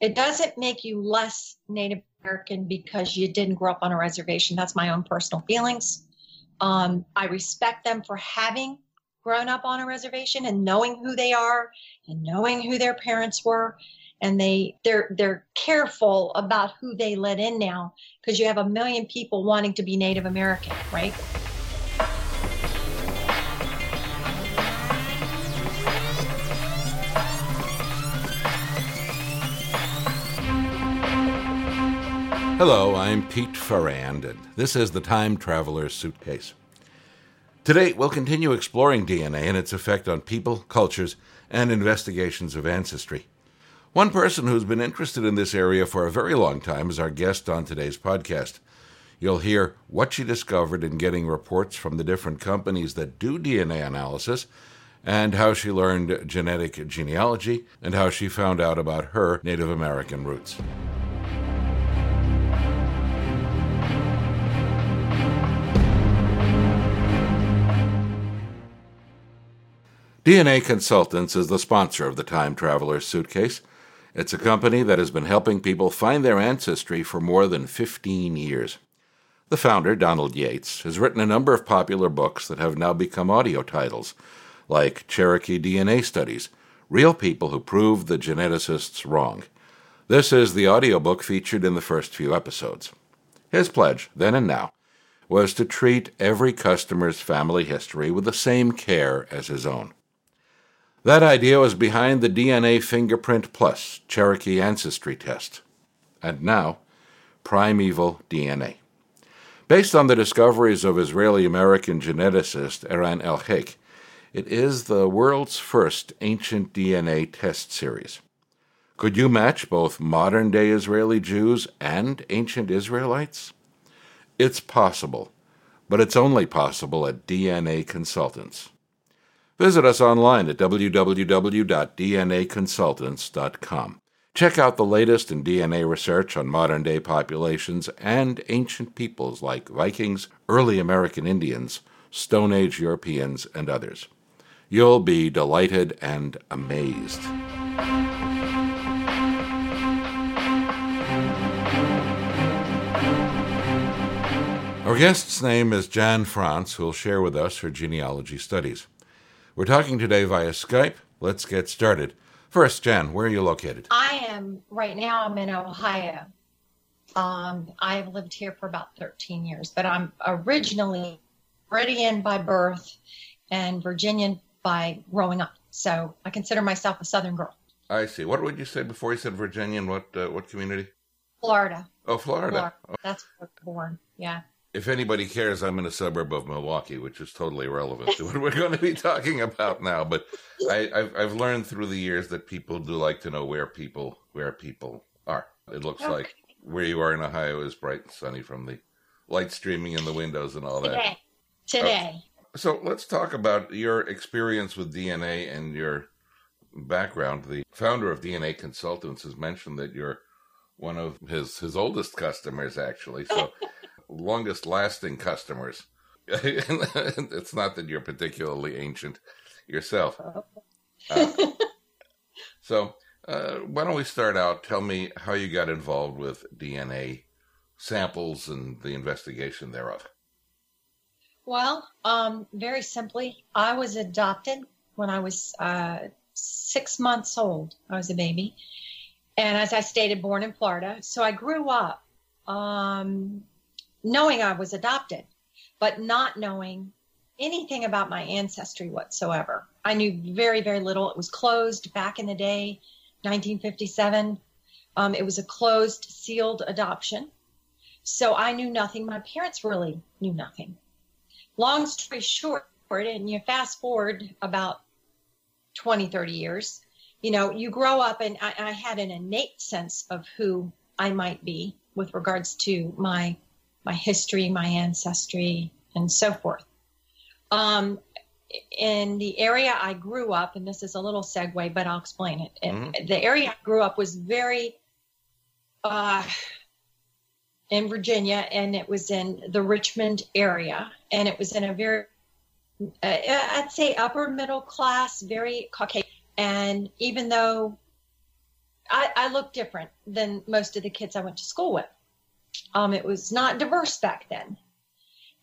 It doesn't make you less Native American because you didn't grow up on a reservation. That's my own personal feelings. Um, I respect them for having grown up on a reservation and knowing who they are and knowing who their parents were and they they're they're careful about who they let in now because you have a million people wanting to be native american right Hello, I'm Pete Ferrand, and this is the Time Traveler's Suitcase. Today, we'll continue exploring DNA and its effect on people, cultures, and investigations of ancestry. One person who's been interested in this area for a very long time is our guest on today's podcast. You'll hear what she discovered in getting reports from the different companies that do DNA analysis, and how she learned genetic genealogy, and how she found out about her Native American roots. DNA Consultants is the sponsor of the Time Traveler's Suitcase. It's a company that has been helping people find their ancestry for more than 15 years. The founder, Donald Yates, has written a number of popular books that have now become audio titles, like Cherokee DNA Studies Real People Who Proved the Geneticists Wrong. This is the audiobook featured in the first few episodes. His pledge, then and now, was to treat every customer's family history with the same care as his own. That idea was behind the DNA Fingerprint Plus Cherokee Ancestry Test. And now, Primeval DNA. Based on the discoveries of Israeli American geneticist Eran Elhaik, it is the world's first ancient DNA test series. Could you match both modern day Israeli Jews and ancient Israelites? It's possible, but it's only possible at DNA Consultants. Visit us online at www.dnaconsultants.com. Check out the latest in DNA research on modern day populations and ancient peoples like Vikings, early American Indians, Stone Age Europeans, and others. You'll be delighted and amazed. Our guest's name is Jan Franz, who will share with us her genealogy studies. We're talking today via Skype. Let's get started. First, Jan, where are you located? I am right now. I'm in Ohio. Um, I've lived here for about 13 years, but I'm originally Floridian by birth and Virginian by growing up. So I consider myself a Southern girl. I see. What would you say before you said Virginian? What uh, what community? Florida. Oh, Florida. Florida. Oh. That's where I was born. Yeah if anybody cares, I'm in a suburb of Milwaukee, which is totally irrelevant to what we're going to be talking about now. But I, have I've learned through the years that people do like to know where people where people are. It looks okay. like where you are in Ohio is bright and sunny from the light streaming in the windows and all that. Today, today. Uh, so let's talk about your experience with DNA and your background. The founder of DNA Consultants has mentioned that you're one of his his oldest customers, actually. So. longest lasting customers. it's not that you're particularly ancient yourself. Uh, so, uh, why don't we start out? Tell me how you got involved with DNA samples and the investigation thereof. Well, um, very simply, I was adopted when I was uh, six months old. I was a baby. And as I stated, born in Florida. So I grew up um, knowing I was adopted, but not knowing anything about my ancestry whatsoever. I knew very, very little. It was closed back in the day, 1957. Um, it was a closed, sealed adoption. So I knew nothing. My parents really knew nothing. Long story short, and you fast forward about 20, 30 years, you know, you grow up and I, I had an innate sense of who I might be with regards to my my history, my ancestry, and so forth. Um, in the area I grew up, and this is a little segue, but I'll explain it. Mm-hmm. The area I grew up was very uh, in Virginia, and it was in the Richmond area, and it was in a very, uh, I'd say, upper middle class, very Caucasian. And even though I, I looked different than most of the kids I went to school with. Um, it was not diverse back then.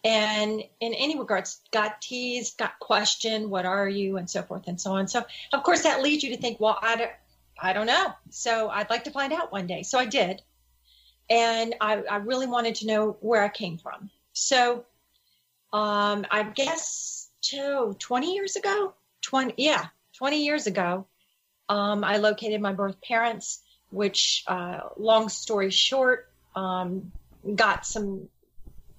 And in any regards, got teased, got questioned, what are you, and so forth and so on. So, of course, that leads you to think, well, I don't, I don't know. So, I'd like to find out one day. So, I did. And I, I really wanted to know where I came from. So, um, I guess, two, 20 years ago, 20, yeah, 20 years ago, um, I located my birth parents, which, uh, long story short, um, got some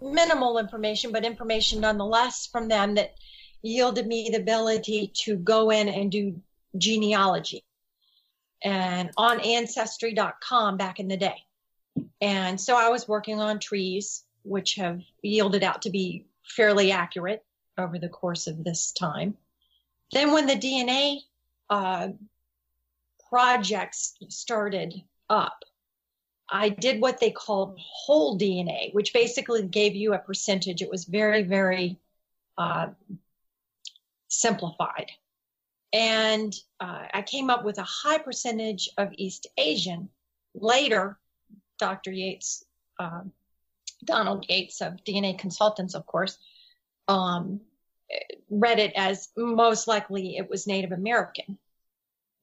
minimal information, but information nonetheless from them that yielded me the ability to go in and do genealogy and on ancestry.com back in the day. And so I was working on trees, which have yielded out to be fairly accurate over the course of this time. Then when the DNA uh, projects started up, I did what they called whole DNA, which basically gave you a percentage. It was very, very uh, simplified. And uh, I came up with a high percentage of East Asian. Later, Dr. Yates, uh, Donald Yates of DNA Consultants, of course, um, read it as most likely it was Native American.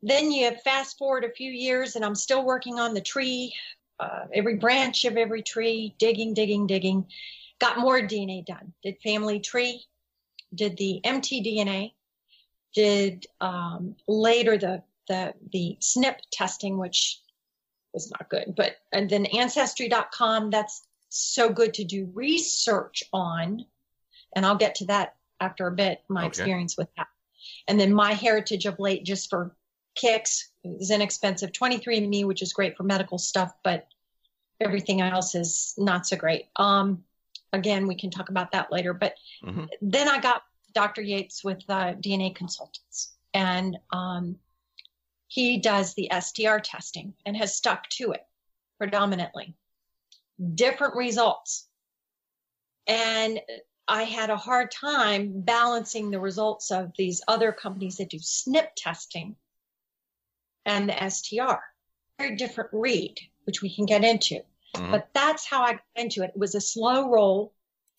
Then you fast forward a few years, and I'm still working on the tree uh, every branch of every tree, digging, digging, digging. Got more DNA done. Did family tree, did the mtDNA, did um, later the the the SNP testing, which was not good. But and then ancestry.com, that's so good to do research on, and I'll get to that after a bit. My okay. experience with that, and then MyHeritage of late, just for kicks is inexpensive. 23andMe, which is great for medical stuff, but everything else is not so great. Um, again, we can talk about that later. But mm-hmm. then I got Dr. Yates with uh, DNA Consultants, and um, he does the STR testing and has stuck to it predominantly. Different results. And I had a hard time balancing the results of these other companies that do SNP testing and the STR. Very different read, which we can get into. Mm-hmm. But that's how I got into it. It was a slow roll.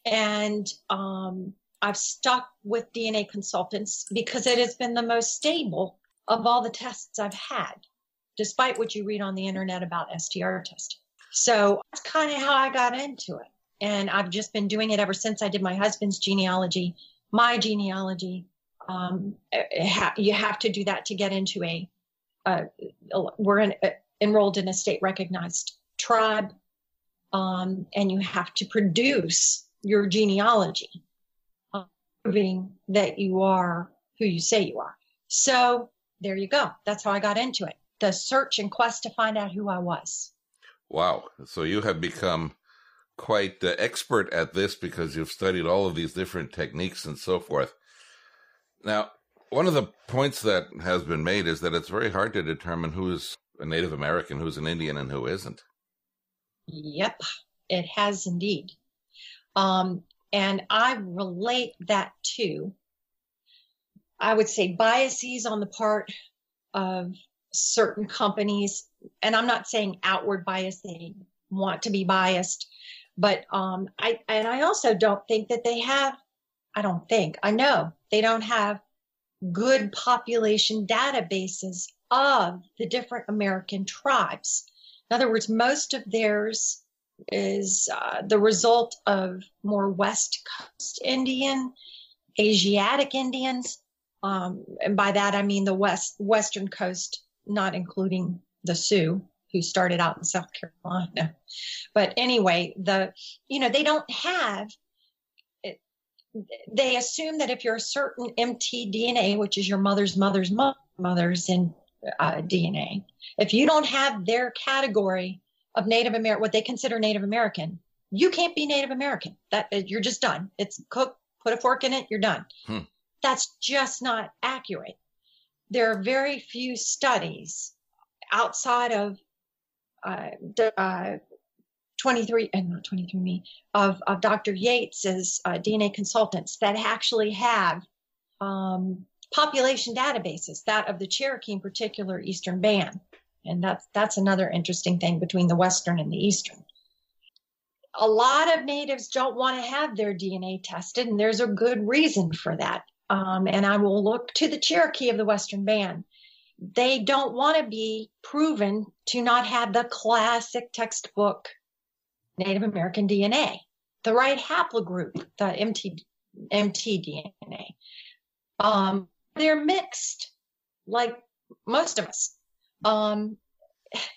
And um, I've stuck with DNA consultants because it has been the most stable of all the tests I've had, despite what you read on the internet about STR testing. So that's kind of how I got into it. And I've just been doing it ever since I did my husband's genealogy, my genealogy. Um, you have to do that to get into a uh, we're in, uh, enrolled in a state recognized tribe, um, and you have to produce your genealogy, uh, proving that you are who you say you are. So there you go. That's how I got into it. The search and quest to find out who I was. Wow. So you have become quite the expert at this because you've studied all of these different techniques and so forth. Now, one of the points that has been made is that it's very hard to determine who is a Native American, who's an Indian, and who isn't. Yep, it has indeed. Um, and I relate that to, I would say, biases on the part of certain companies. And I'm not saying outward bias, they want to be biased. But um, I, and I also don't think that they have, I don't think, I know they don't have good population databases of the different American tribes. In other words, most of theirs is uh, the result of more West Coast Indian, Asiatic Indians, um, and by that I mean the West Western Coast, not including the Sioux who started out in South Carolina. But anyway, the you know they don't have they assume that if you're a certain mtDNA, which is your mother's mother's mother's in uh, DNA, if you don't have their category of Native American, what they consider Native American, you can't be Native American. That uh, you're just done. It's cook, put a fork in it, you're done. Hmm. That's just not accurate. There are very few studies outside of uh, uh, 23 and not 23me of, of Dr. Yates's uh, DNA consultants that actually have um, population databases, that of the Cherokee in particular, Eastern Band. And that's that's another interesting thing between the Western and the Eastern. A lot of natives don't want to have their DNA tested, and there's a good reason for that. Um, and I will look to the Cherokee of the Western Band. They don't want to be proven to not have the classic textbook Native American DNA, the right haplogroup, the MT, mtDNA. Um, they're mixed, like most of us. Um,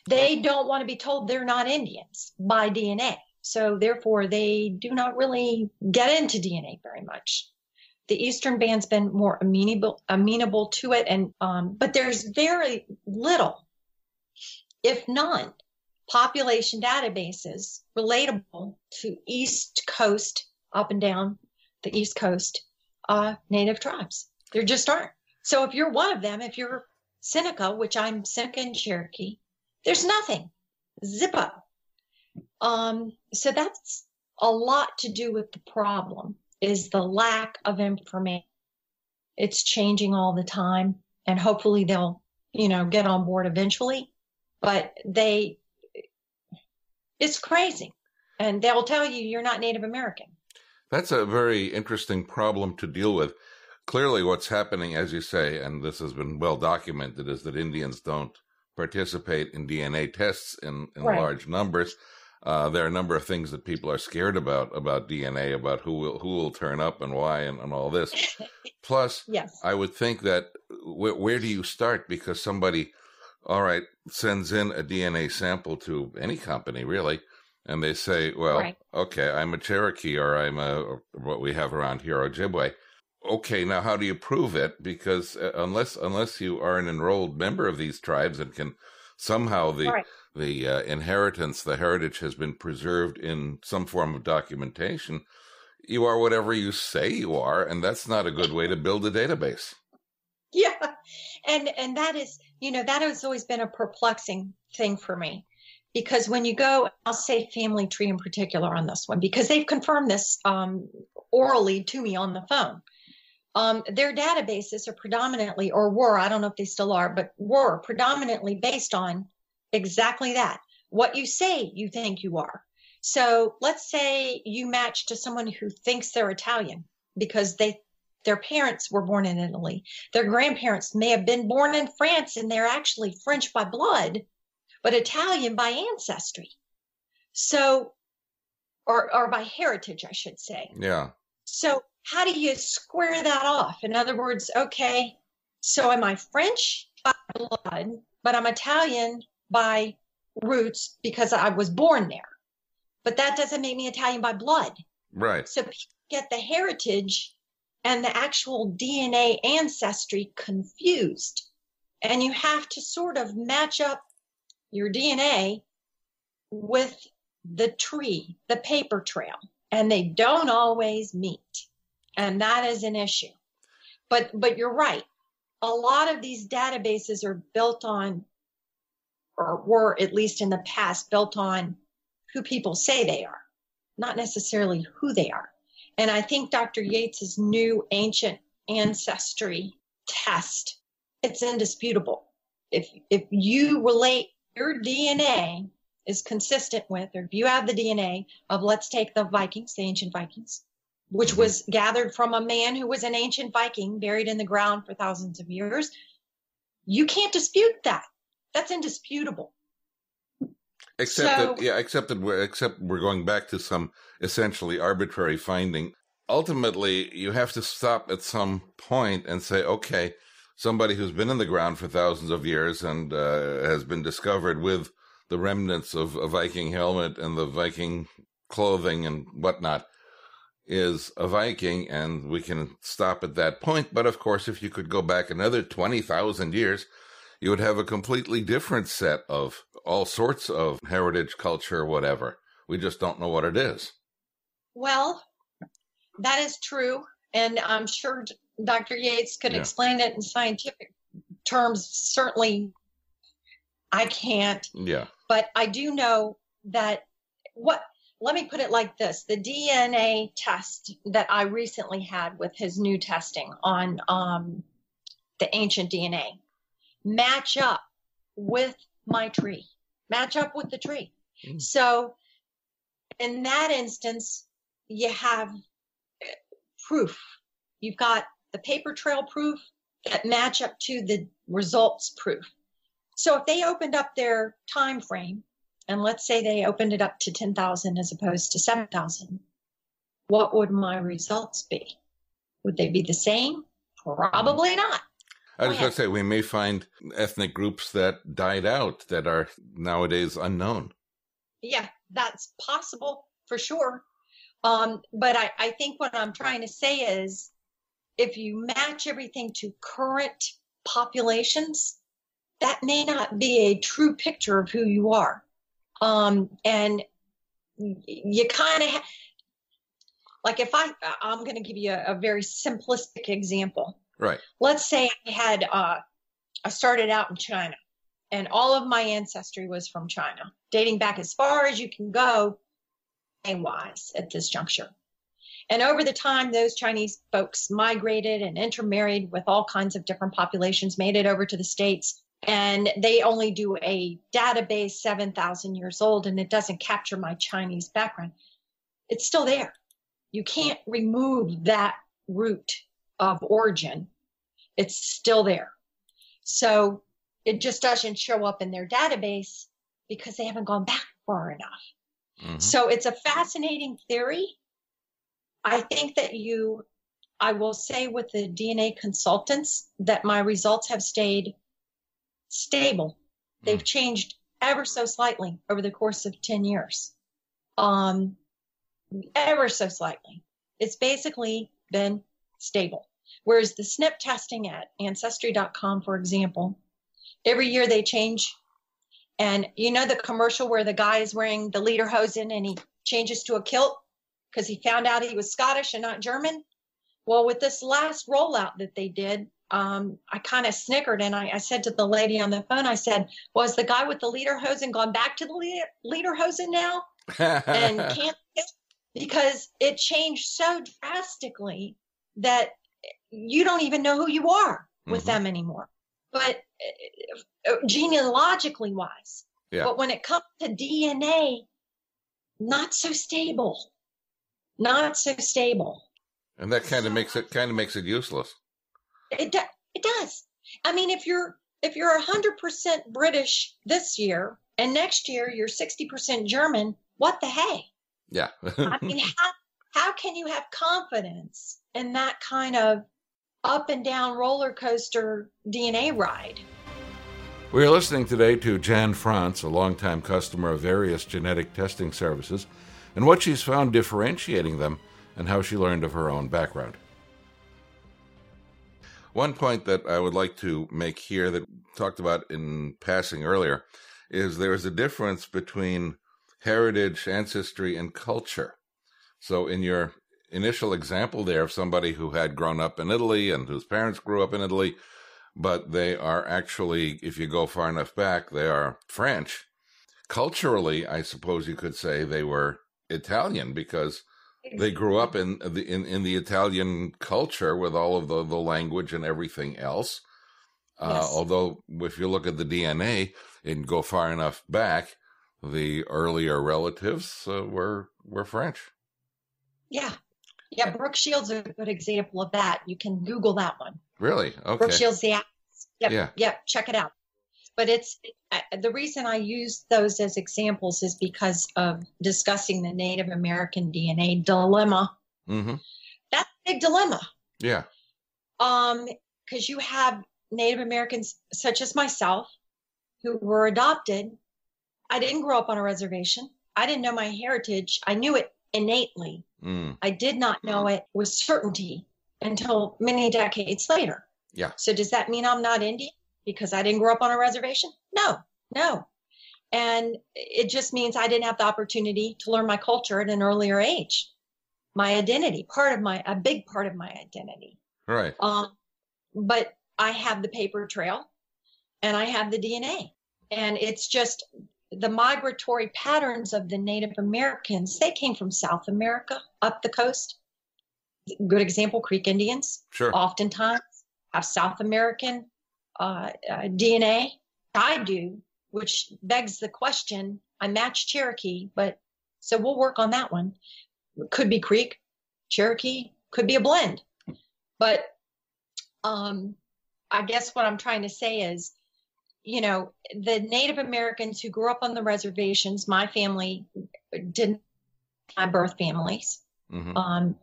they don't want to be told they're not Indians by DNA. So therefore, they do not really get into DNA very much. The Eastern band's been more amenable, amenable to it, and um, but there's very little, if none, population databases relatable to East Coast up and down the East Coast uh, Native tribes. There just aren't. So if you're one of them, if you're Seneca, which I'm Seneca and Cherokee, there's nothing. Zippo. Um, so that's a lot to do with the problem is the lack of information. It's changing all the time and hopefully they'll, you know, get on board eventually, but they, it's crazy and they'll tell you you're not Native American. That's a very interesting problem to deal with. Clearly, what's happening, as you say, and this has been well documented, is that Indians don't participate in DNA tests in, in right. large numbers. Uh, there are a number of things that people are scared about about DNA, about who will who will turn up and why, and, and all this. Plus, yes, I would think that where, where do you start? Because somebody, all right, sends in a DNA sample to any company, really, and they say, well, right. okay, I'm a Cherokee or I'm a what we have around here, Ojibwe. Okay, now how do you prove it? Because uh, unless unless you are an enrolled member of these tribes and can somehow the right the uh, inheritance, the heritage has been preserved in some form of documentation, you are whatever you say you are, and that's not a good way to build a database. Yeah, and and that is, you know, that has always been a perplexing thing for me, because when you go, I'll say Family Tree in particular on this one, because they've confirmed this um, orally to me on the phone. Um, their databases are predominantly, or were, I don't know if they still are, but were predominantly based on exactly that. What you say you think you are. So let's say you match to someone who thinks they're Italian because they their parents were born in Italy. Their grandparents may have been born in France and they're actually French by blood, but Italian by ancestry. So or or by heritage, I should say. Yeah. So how do you square that off? In other words, okay, so am I French by blood, but I'm Italian by roots because I was born there. But that doesn't make me Italian by blood. Right. So people get the heritage and the actual DNA ancestry confused. And you have to sort of match up your DNA with the tree, the paper trail, and they don't always meet. And that is an issue. But, but you're right. A lot of these databases are built on or were at least in the past built on who people say they are, not necessarily who they are. And I think Dr. Yates's new ancient ancestry test, it's indisputable. If if you relate your DNA is consistent with, or if you have the DNA of, let's take the Vikings, the ancient Vikings, which mm-hmm. was gathered from a man who was an ancient Viking buried in the ground for thousands of years, you can't dispute that. That's indisputable. Except so, that, yeah, except that we're, except we're going back to some essentially arbitrary finding. Ultimately, you have to stop at some point and say, okay, somebody who's been in the ground for thousands of years and uh, has been discovered with the remnants of a Viking helmet and the Viking clothing and whatnot is a Viking, and we can stop at that point. But of course, if you could go back another 20,000 years, you would have a completely different set of all sorts of heritage, culture, whatever. We just don't know what it is. Well, that is true. And I'm sure Dr. Yates could yeah. explain it in scientific terms. Certainly, I can't. Yeah. But I do know that what, let me put it like this the DNA test that I recently had with his new testing on um, the ancient DNA match up with my tree, match up with the tree. Mm. So in that instance, you have proof. You've got the paper trail proof that match up to the results proof. So if they opened up their time frame, and let's say they opened it up to 10,000 as opposed to 7,000, what would my results be? Would they be the same? Probably not. I was going to say, we may find ethnic groups that died out that are nowadays unknown. Yeah, that's possible for sure. Um, but I, I think what I'm trying to say is if you match everything to current populations, that may not be a true picture of who you are. Um, and you kind of, ha- like if I, I'm going to give you a, a very simplistic example. Right. Let's say I had, uh, I started out in China and all of my ancestry was from China, dating back as far as you can go, wise at this juncture. And over the time, those Chinese folks migrated and intermarried with all kinds of different populations, made it over to the States. And they only do a database 7,000 years old, and it doesn't capture my Chinese background. It's still there. You can't remove that root of origin. It's still there. So it just doesn't show up in their database because they haven't gone back far enough. Mhm. So it's a fascinating theory. I think that you, I will say with the DNA consultants that my results have stayed stable. They've changed ever so slightly over the course of 10 years. Um, ever so slightly. It's basically been stable. Whereas the SNP testing at ancestry.com, for example, every year they change. And you know the commercial where the guy is wearing the lederhosen and he changes to a kilt because he found out he was Scottish and not German? Well, with this last rollout that they did, um, I kind of snickered and I, I said to the lady on the phone, I said, Was the guy with the lederhosen gone back to the leader, lederhosen now? and can't because it changed so drastically that you don't even know who you are with Mhm. them anymore. But uh, genealogically wise, Yeah. but when it comes to DNA, not so stable, not so stable. and that kind of makes it kind of makes it useless. It do, it does. I mean, if you're if you're a hundred percent British this year and next year you're sixty percent German, what the hey? Yeah. I mean, how, how can you have confidence in that kind of up and down roller coaster DNA ride? We are listening today to Jan Franz, a longtime customer of various genetic testing services, and what she's found differentiating them and how she learned of her own background. One point that I would like to make here that talked about in passing earlier is there is a difference between heritage, ancestry, and culture. So in your initial example there of somebody who had grown up in Italy and whose parents grew up in Italy, but they are actually, if you go far enough back, they are French. Culturally, I suppose you could say they were Italian because they grew up in the in, in the Italian culture with all of the, the language and everything else. Uh, Yes. Although, if you look at the DNA and go far enough back, the earlier relatives uh, were were French. Yeah. Yeah, Brooke Shields is a good example of that. You can Google that one. Really? Okay. Brooke Shields, the app. Yep, Yeah. yep, check it out. But it's the reason I use those as examples is because of discussing the Native American DNA dilemma. hmm That's a big dilemma. Yeah. Um, because you have Native Americans such as myself who were adopted. I didn't grow up on a reservation. I didn't know my heritage. I knew it innately. Mm. I did not know it with certainty until many decades later. Yeah. So does that mean I'm not Indian because I didn't grow up on a reservation? No, no. And it just means I didn't have the opportunity to learn my culture at an earlier age. My identity, part of my, a big part of my identity. Right. Um, but I have the paper trail and I have the DNA. And it's just the migratory patterns of the Native Americans. They came from South America up the coast. Good example, Creek Indians Sure. oftentimes have South American uh, uh, DNA. I do, which begs the question. I match Cherokee, but so we'll work on that one. Could be Creek, Cherokee, could be a blend. But um, I guess what I'm trying to say is, you know, the Native Americans who grew up on the reservations, my family didn't, my birth families. Mm-hmm. Um,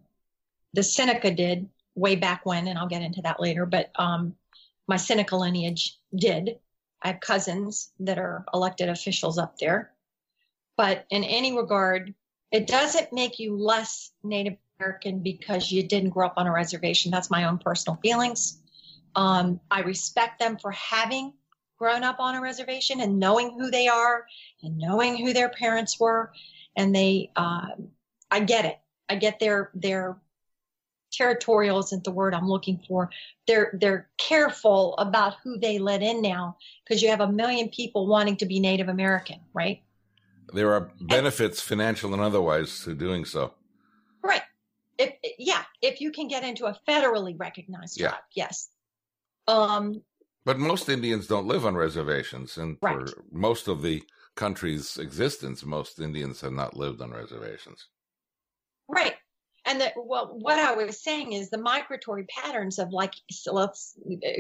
the Seneca did way back when, and I'll get into that later, but um, my Seneca lineage did. I have cousins that are elected officials up there. But in any regard, it doesn't make you less Native American because you didn't grow up on a reservation. That's my own personal feelings. Um, I respect them for having grown up on a reservation and knowing who they are and knowing who their parents were. And they, uh, I get it. I get their their territorial isn't the word I'm looking for. They're they're careful about who they let in now because you have a million people wanting to be Native American, right? There are benefits, and, financial and otherwise, to doing so. Right. If yeah, if you can get into a federally recognized yeah. yes. Um, but most Indians don't live on reservations, and right. for most of the country's existence, most Indians have not lived on reservations. Right. And that well, what I was saying is the migratory patterns of like, so let's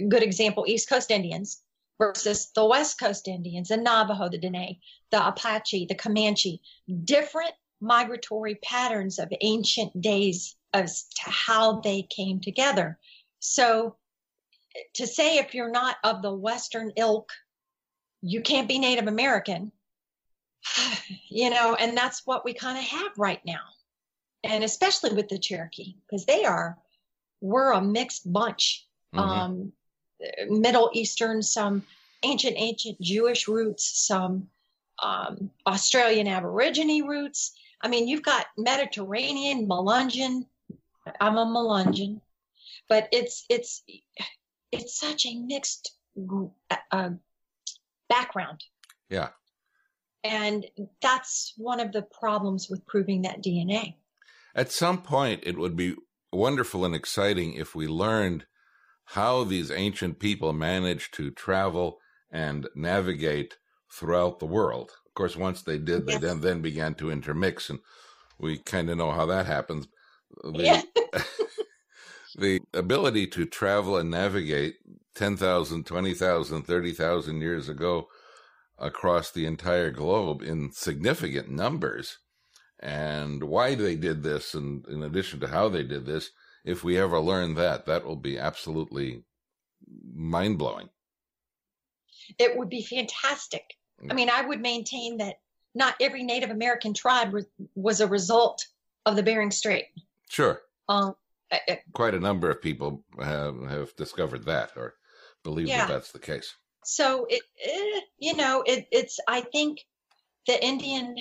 good example, East Coast Indians versus the West Coast Indians, the Navajo, the Dene, the Apache, the Comanche, different migratory patterns of ancient days as to how they came together. So to say if you're not of the Western ilk, you can't be Native American, you know, and that's what we kind of have right now. And especially with the Cherokee, because they are, we're a mixed bunch. Mm-hmm. Um, Middle Eastern, some ancient, ancient Jewish roots, some um, Australian Aborigine roots. I mean, you've got Mediterranean, Melungeon. I'm a Melungeon, but it's it's it's such a mixed uh, background. Yeah, and that's one of the problems with proving that DNA. At some point, it would be wonderful and exciting if we learned how these ancient people managed to travel and navigate throughout the world. Of course, once they did, they then, then began to intermix, and we kind of know how that happens. The, yeah. The ability to travel and navigate 10,000, 20,000, 30,000 years ago across the entire globe in significant numbers and why they did this, and in addition to how they did this, if we ever learn that, that will be absolutely mind blowing. It would be fantastic. I mean, I would maintain that not every Native American tribe was, was a result of the Bering Strait. Sure. Um, Quite a number of people have, have discovered that or believe yeah. that that's the case. So it, it you know, it, it's I think the Indian,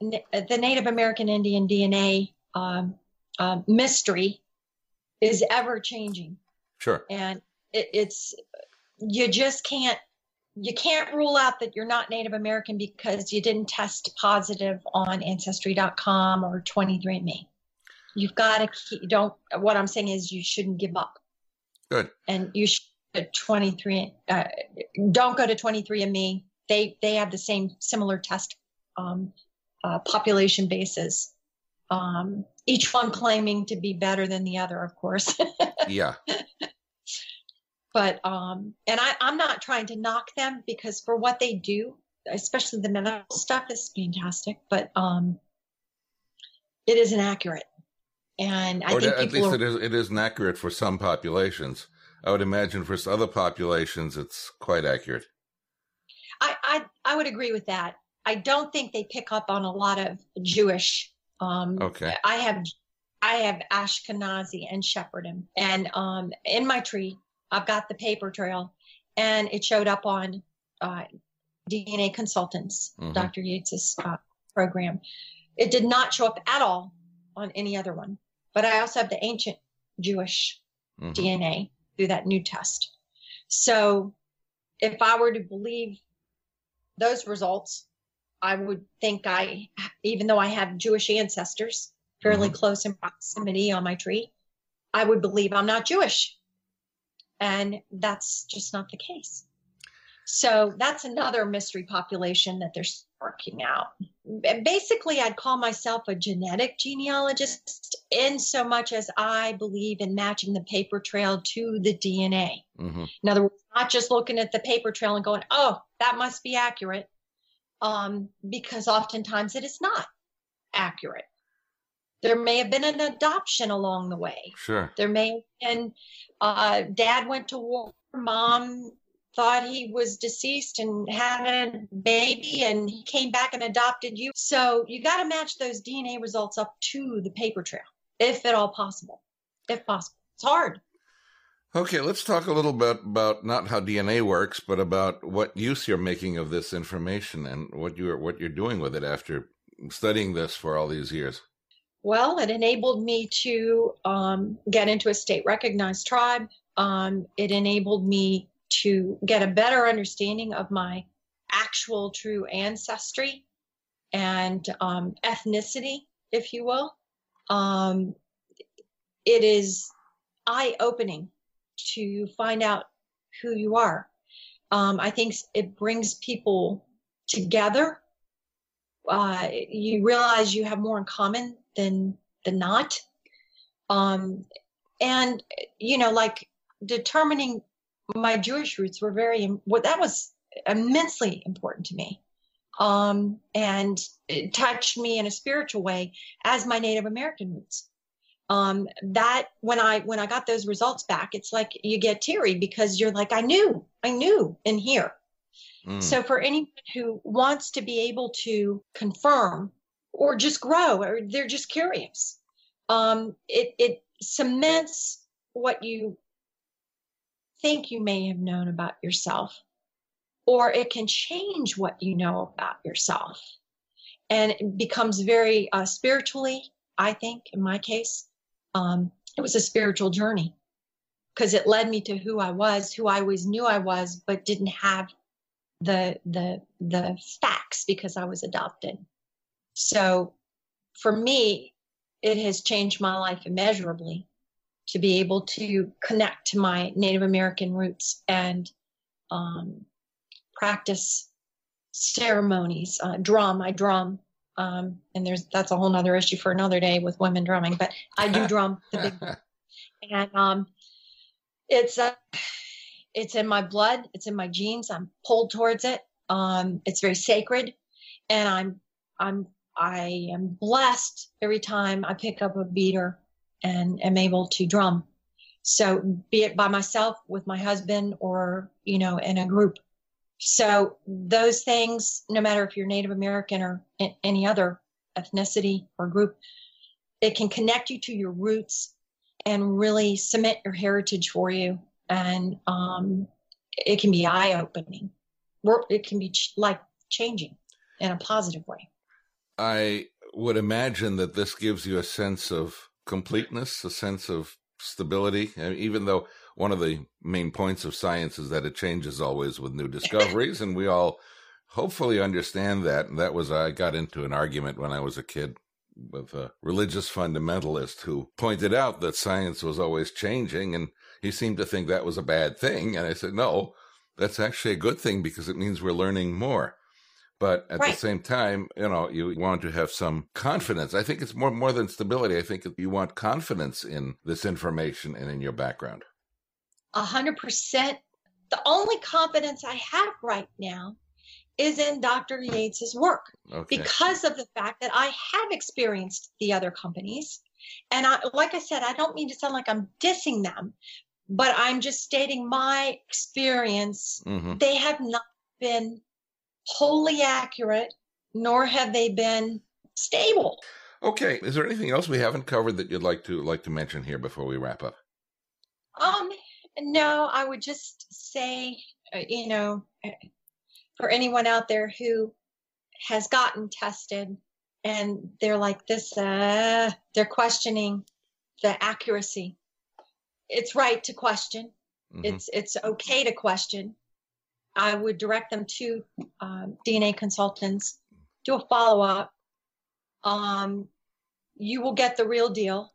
the Native American Indian DNA um, uh, mystery is ever changing. Sure. And it, it's you just can't you can't rule out that you're not Native American because you didn't test positive on Ancestry.com or 23andMe. You've got to keep, don't, what I'm saying is you shouldn't give up. Good. And you should 23, uh, don't go to 23andMe. They, they have the same similar test, um, uh, population bases. Um, each one claiming to be better than the other, of course. yeah. But um, and I, I'm not trying to knock them because for what they do, especially the medical stuff, is fantastic. But um, it is inaccurate, and I or think at least are, it is it is inaccurate for some populations. I would imagine for other populations, it's quite accurate. I, I I would agree with that. I don't think they pick up on a lot of Jewish. Um, okay. I have I have Ashkenazi and Sephardim, and um, in my tree I've got the paper trail, and it showed up on uh, DNA Consultants, mm-hmm. Dr. Yates's uh, program. It did not show up at all on any other one. But I also have the ancient Jewish mm-hmm. DNA through that new test. So if I were to believe those results, I would think I, even though I have Jewish ancestors fairly mm-hmm. close in proximity on my tree, I would believe I'm not Jewish. And that's just not the case. So that's another mystery population that they're working out. Basically, I'd call myself a genetic genealogist in so much as I believe in matching the paper trail to the DNA. Mm-hmm. In other words, not just looking at the paper trail and going, oh, that must be accurate, um, because oftentimes it is not accurate. There may have been an adoption along the way. Sure. There may have been, uh, dad went to war, mom thought he was deceased and had a baby and he came back and adopted you. So you got to match those DNA results up to the paper trail, if at all possible. If possible. It's hard. Okay, let's talk a little bit about not how DNA works, but about what use you're making of this information and what you're what you're doing with it after studying this for all these years. Well, it enabled me to um, get into a state recognized tribe. Um, it enabled me to get a better understanding of my actual true ancestry and um, ethnicity, if you will. Um, it is eye opening to find out who you are. Um, I think it brings people together. Uh, you realize you have more in common than than not. Um, and you know, like determining my Jewish roots were very what that was immensely important to me. Um, and it touched me in a spiritual way as my Native American roots. Um, that when I when I got those results back, it's like you get teary because you're like, I knew, I knew in here. Mm. So for anyone who wants to be able to confirm or just grow or they're just curious, um, it it cements what you think you may have known about yourself, or it can change what you know about yourself. And it becomes very uh, spiritually, I think, in my case, um, it was a spiritual journey because it led me to who I was, who I always knew I was, but didn't have the the the facts because I was adopted. So for me, it has changed my life immeasurably to be able to connect to my Native American roots and um, practice ceremonies. Uh, drum, I drum, um, and there's that's a whole other issue for another day with women drumming. But I do drum the big, and um, it's uh, it's in my blood. It's in my genes. I'm pulled towards it. Um, it's very sacred, and I'm I'm I am blessed every time I pick up a beater and am able to drum. So be it by myself with my husband or, you know, in a group. So those things, no matter if you're Native American or any other ethnicity or group, it can connect you to your roots and really cement your heritage for you. And um, it can be eye opening. It can be ch- life changing in a positive way. I would imagine that this gives you a sense of completeness, a sense of stability, uh, even though one of the main points of science is that it changes always with new discoveries, and we all hopefully understand that. And that was, I got into an argument when I was a kid with a religious fundamentalist who pointed out that science was always changing, and he seemed to think that was a bad thing. And I said, no, that's actually a good thing because it means we're learning more. But at right. the same time, you know, you want to have some confidence. I think it's more more than stability. I think you want confidence in this information and in your background. A hundred percent. The only confidence I have right now is in Dr. Yates's work okay. because of the fact that I have experienced the other companies. And I, like I said, I don't mean to sound like I'm dissing them, but I'm just stating my experience. Mm-hmm. They have not been wholly accurate, nor have they been stable. Okay. Is there anything else we haven't covered that you'd like to like to mention here before we wrap up? Um, no, I would just say, uh, you know, for anyone out there who has gotten tested and they're like this, uh, they're questioning the accuracy. It's right to question. Mm-hmm. It's it's okay to question. I would direct them to um, DNA consultants, do a follow up. Um, you will get the real deal.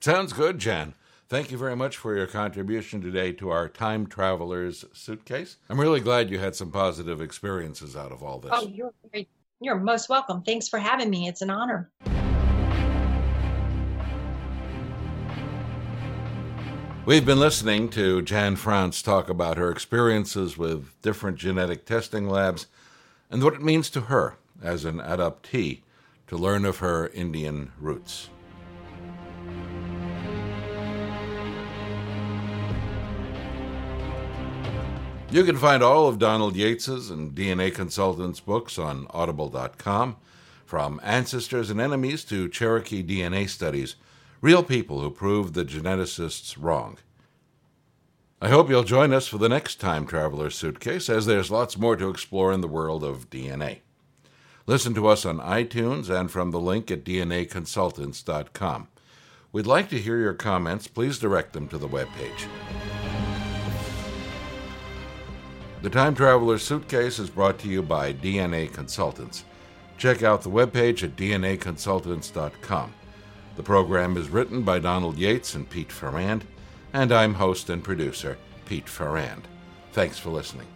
Sounds good, Jan. Thank you very much for your contribution today to our Time Traveler's Suitcase. I'm really glad you had some positive experiences out of all this. Oh, you're very, you're most welcome. Thanks for having me. It's an honor. We've been listening to Jan Franz talk about her experiences with different genetic testing labs and what it means to her as an adoptee to learn of her Indian roots. You can find all of Donald Yates's and DNA Consultants books on audible.com, from Ancestors and Enemies to Cherokee DNA Studies, real people who proved the geneticists wrong. I hope you'll join us for the next Time Traveler Suitcase, as there's lots more to explore in the world of DNA. Listen to us on iTunes and from the link at DNAconsultants.com. We'd like to hear your comments. Please direct them to the webpage. The Time Traveler Suitcase is brought to you by DNA Consultants. Check out the webpage at dnaconsultants.com. The program is written by Donald Yates and Pete Ferrand, and I'm host and producer, Pete Ferrand. Thanks for listening.